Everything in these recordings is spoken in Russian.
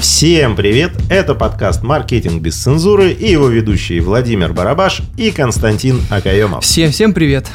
Всем привет! Это подкаст «Маркетинг без цензуры» и его ведущие Владимир Барабаш и Константин Акаемов. Всем-всем привет!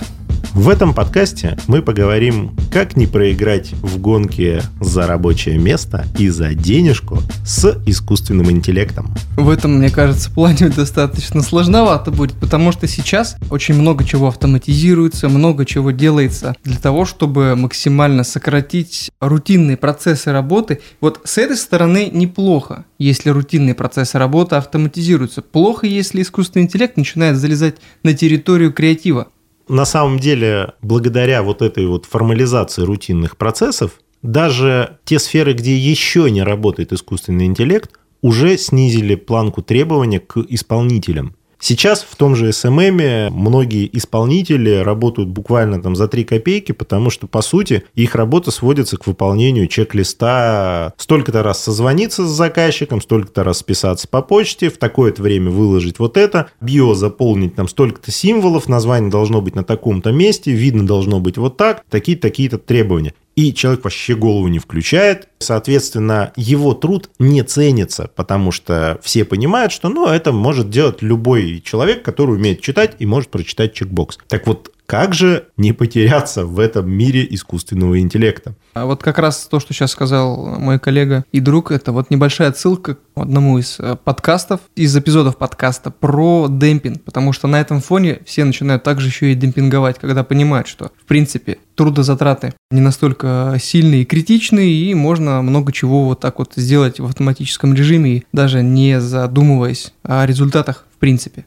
В этом подкасте мы поговорим, как не проиграть в гонке за рабочее место и за денежку с искусственным интеллектом. В этом, мне кажется, плане достаточно сложновато будет, потому что сейчас очень много чего автоматизируется, много чего делается для того, чтобы максимально сократить рутинные процессы работы. Вот с этой стороны неплохо, если рутинные процессы работы автоматизируются. Плохо, если искусственный интеллект начинает залезать на территорию креатива на самом деле, благодаря вот этой вот формализации рутинных процессов, даже те сферы, где еще не работает искусственный интеллект, уже снизили планку требования к исполнителям. Сейчас в том же SMM многие исполнители работают буквально там за 3 копейки, потому что, по сути, их работа сводится к выполнению чек-листа. Столько-то раз созвониться с заказчиком, столько-то раз списаться по почте, в такое-то время выложить вот это, био заполнить там столько-то символов, название должно быть на таком-то месте, видно должно быть вот так, такие-такие-то требования и человек вообще голову не включает. Соответственно, его труд не ценится, потому что все понимают, что ну, это может делать любой человек, который умеет читать и может прочитать чекбокс. Так вот, как же не потеряться в этом мире искусственного интеллекта? А вот как раз то, что сейчас сказал мой коллега и друг, это вот небольшая отсылка к одному из э, подкастов, из эпизодов подкаста про демпинг, потому что на этом фоне все начинают также еще и демпинговать, когда понимают, что, в принципе, трудозатраты не настолько сильные и критичные, и можно много чего вот так вот сделать в автоматическом режиме, даже не задумываясь о результатах в принципе.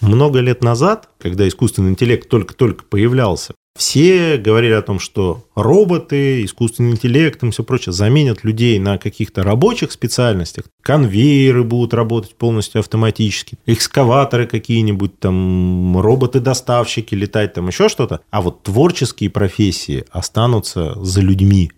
Много лет назад, когда искусственный интеллект только-только появлялся, все говорили о том, что роботы, искусственный интеллект и все прочее заменят людей на каких-то рабочих специальностях. Конвейеры будут работать полностью автоматически, экскаваторы какие-нибудь, там роботы-доставщики летать, там еще что-то. А вот творческие профессии останутся за людьми.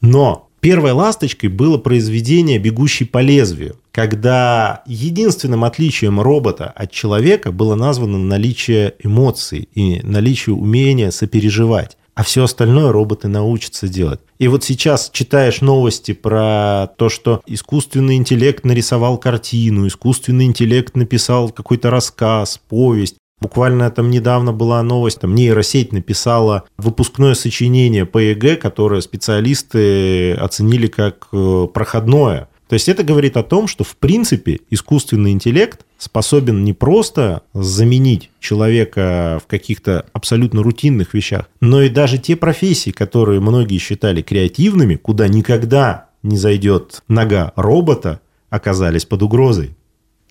Но Первой ласточкой было произведение «Бегущий по лезвию», когда единственным отличием робота от человека было названо наличие эмоций и наличие умения сопереживать а все остальное роботы научатся делать. И вот сейчас читаешь новости про то, что искусственный интеллект нарисовал картину, искусственный интеллект написал какой-то рассказ, повесть. Буквально там недавно была новость, там нейросеть написала выпускное сочинение по ЕГЭ, которое специалисты оценили как э, проходное. То есть это говорит о том, что в принципе искусственный интеллект способен не просто заменить человека в каких-то абсолютно рутинных вещах, но и даже те профессии, которые многие считали креативными, куда никогда не зайдет нога робота, оказались под угрозой.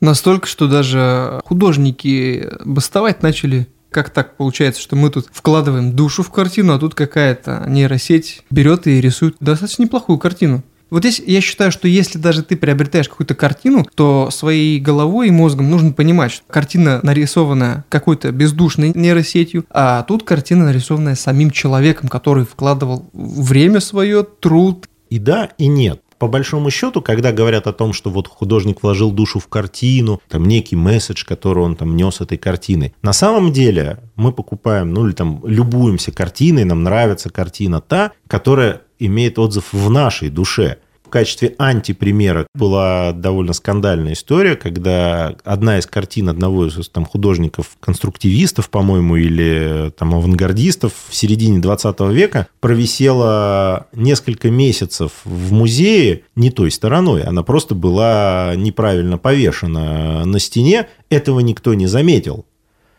Настолько, что даже художники бастовать начали как так получается, что мы тут вкладываем душу в картину, а тут какая-то нейросеть берет и рисует достаточно неплохую картину. Вот здесь я считаю, что если даже ты приобретаешь какую-то картину, то своей головой и мозгом нужно понимать, что картина нарисована какой-то бездушной нейросетью, а тут картина нарисованная самим человеком, который вкладывал время свое, труд. И да, и нет по большому счету, когда говорят о том, что вот художник вложил душу в картину, там некий месседж, который он там нес этой картиной, на самом деле мы покупаем, ну или там любуемся картиной, нам нравится картина та, которая имеет отзыв в нашей душе качестве антипримера была довольно скандальная история, когда одна из картин одного из там, художников-конструктивистов, по-моему, или там авангардистов в середине 20 века провисела несколько месяцев в музее не той стороной. Она просто была неправильно повешена на стене. Этого никто не заметил.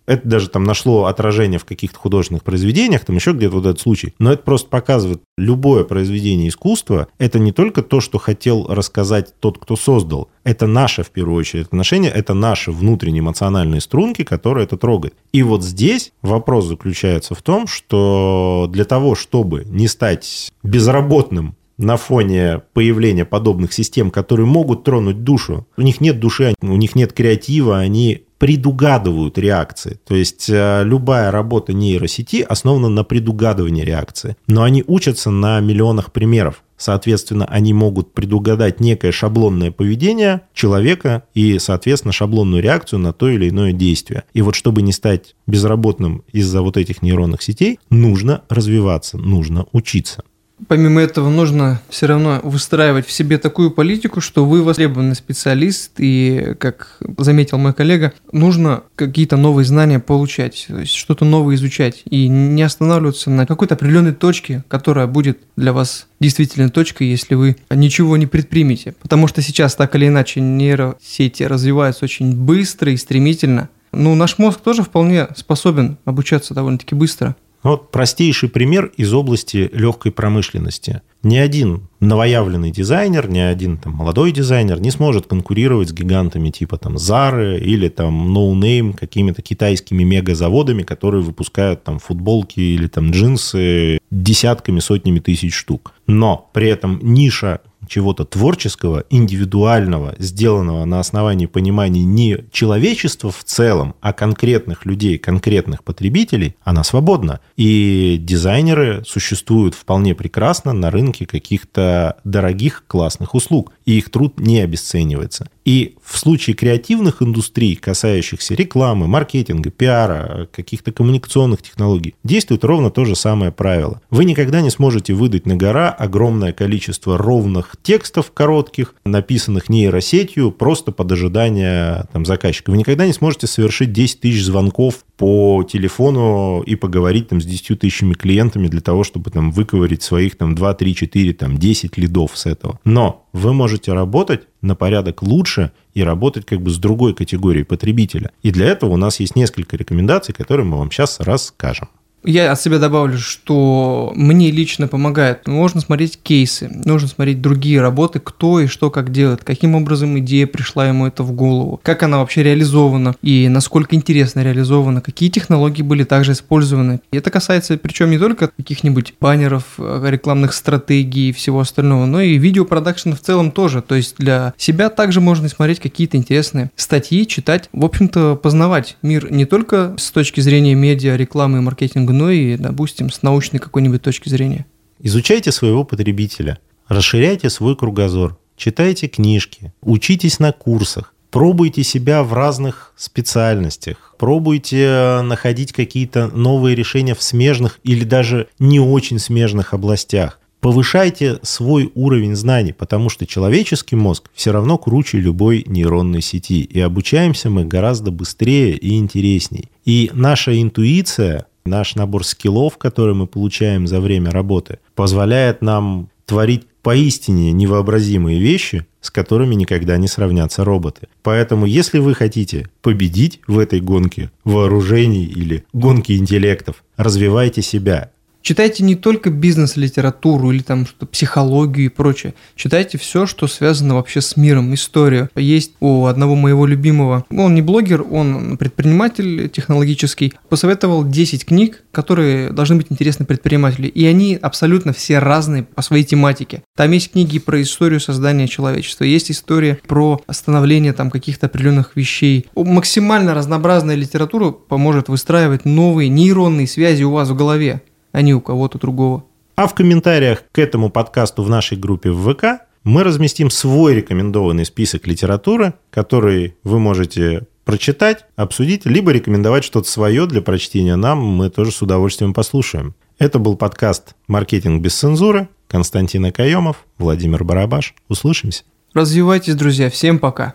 Это даже там нашло отражение в каких-то художественных произведениях, там еще где-то вот этот случай. Но это просто показывает, любое произведение искусства – это не только то, что хотел рассказать тот, кто создал. Это наше, в первую очередь, отношение, это наши внутренние эмоциональные струнки, которые это трогают. И вот здесь вопрос заключается в том, что для того, чтобы не стать безработным на фоне появления подобных систем, которые могут тронуть душу. У них нет души, у них нет креатива, они предугадывают реакции. То есть э, любая работа нейросети основана на предугадывании реакции. Но они учатся на миллионах примеров. Соответственно, они могут предугадать некое шаблонное поведение человека и, соответственно, шаблонную реакцию на то или иное действие. И вот чтобы не стать безработным из-за вот этих нейронных сетей, нужно развиваться, нужно учиться. Помимо этого, нужно все равно выстраивать в себе такую политику, что вы востребованный специалист, и, как заметил мой коллега, нужно какие-то новые знания получать, то есть что-то новое изучать, и не останавливаться на какой-то определенной точке, которая будет для вас действительно точкой, если вы ничего не предпримете. Потому что сейчас так или иначе нейросети развиваются очень быстро и стремительно. Ну, наш мозг тоже вполне способен обучаться довольно-таки быстро. Вот простейший пример из области легкой промышленности. Ни один новоявленный дизайнер, ни один там, молодой дизайнер не сможет конкурировать с гигантами типа там Zara или там No Name, какими-то китайскими мегазаводами, которые выпускают там футболки или там джинсы десятками, сотнями тысяч штук. Но при этом ниша чего-то творческого, индивидуального, сделанного на основании понимания не человечества в целом, а конкретных людей, конкретных потребителей, она свободна. И дизайнеры существуют вполне прекрасно на рынке каких-то дорогих классных услуг, и их труд не обесценивается. И в случае креативных индустрий, касающихся рекламы, маркетинга, пиара, каких-то коммуникационных технологий, действует ровно то же самое правило. Вы никогда не сможете выдать на гора огромное количество ровных текстов коротких, написанных нейросетью, просто под ожидание там, заказчика. Вы никогда не сможете совершить 10 тысяч звонков по телефону и поговорить там, с 10 тысячами клиентами для того, чтобы там, выковырить своих там, 2, 3, 4, там, 10 лидов с этого. Но вы можете работать на порядок лучше и работать как бы с другой категорией потребителя. И для этого у нас есть несколько рекомендаций, которые мы вам сейчас расскажем. Я от себя добавлю, что мне лично помогает. Можно смотреть кейсы, нужно смотреть другие работы, кто и что как делает, каким образом идея пришла ему это в голову, как она вообще реализована и насколько интересно реализована, какие технологии были также использованы. И это касается причем не только каких-нибудь баннеров, э, рекламных стратегий и всего остального, но и видеопродакшн в целом тоже. То есть для себя также можно смотреть какие-то интересные статьи, читать, в общем-то познавать мир не только с точки зрения медиа, рекламы и маркетинга, но и, допустим, с научной какой-нибудь точки зрения. Изучайте своего потребителя, расширяйте свой кругозор, читайте книжки, учитесь на курсах, пробуйте себя в разных специальностях, пробуйте находить какие-то новые решения в смежных или даже не очень смежных областях. Повышайте свой уровень знаний, потому что человеческий мозг все равно круче любой нейронной сети, и обучаемся мы гораздо быстрее и интересней. И наша интуиция, Наш набор скиллов, который мы получаем за время работы, позволяет нам творить поистине невообразимые вещи, с которыми никогда не сравнятся роботы. Поэтому, если вы хотите победить в этой гонке вооружений или гонке интеллектов, развивайте себя, Читайте не только бизнес-литературу или там что психологию и прочее. Читайте все, что связано вообще с миром, историю. Есть у одного моего любимого, он не блогер, он предприниматель технологический, посоветовал 10 книг, которые должны быть интересны предпринимателю. И они абсолютно все разные по своей тематике. Там есть книги про историю создания человечества, есть история про становление там каких-то определенных вещей. Максимально разнообразная литература поможет выстраивать новые нейронные связи у вас в голове а не у кого-то другого. А в комментариях к этому подкасту в нашей группе в ВК мы разместим свой рекомендованный список литературы, который вы можете прочитать, обсудить, либо рекомендовать что-то свое для прочтения нам, мы тоже с удовольствием послушаем. Это был подкаст «Маркетинг без цензуры». Константин Акаемов, Владимир Барабаш. Услышимся. Развивайтесь, друзья. Всем пока.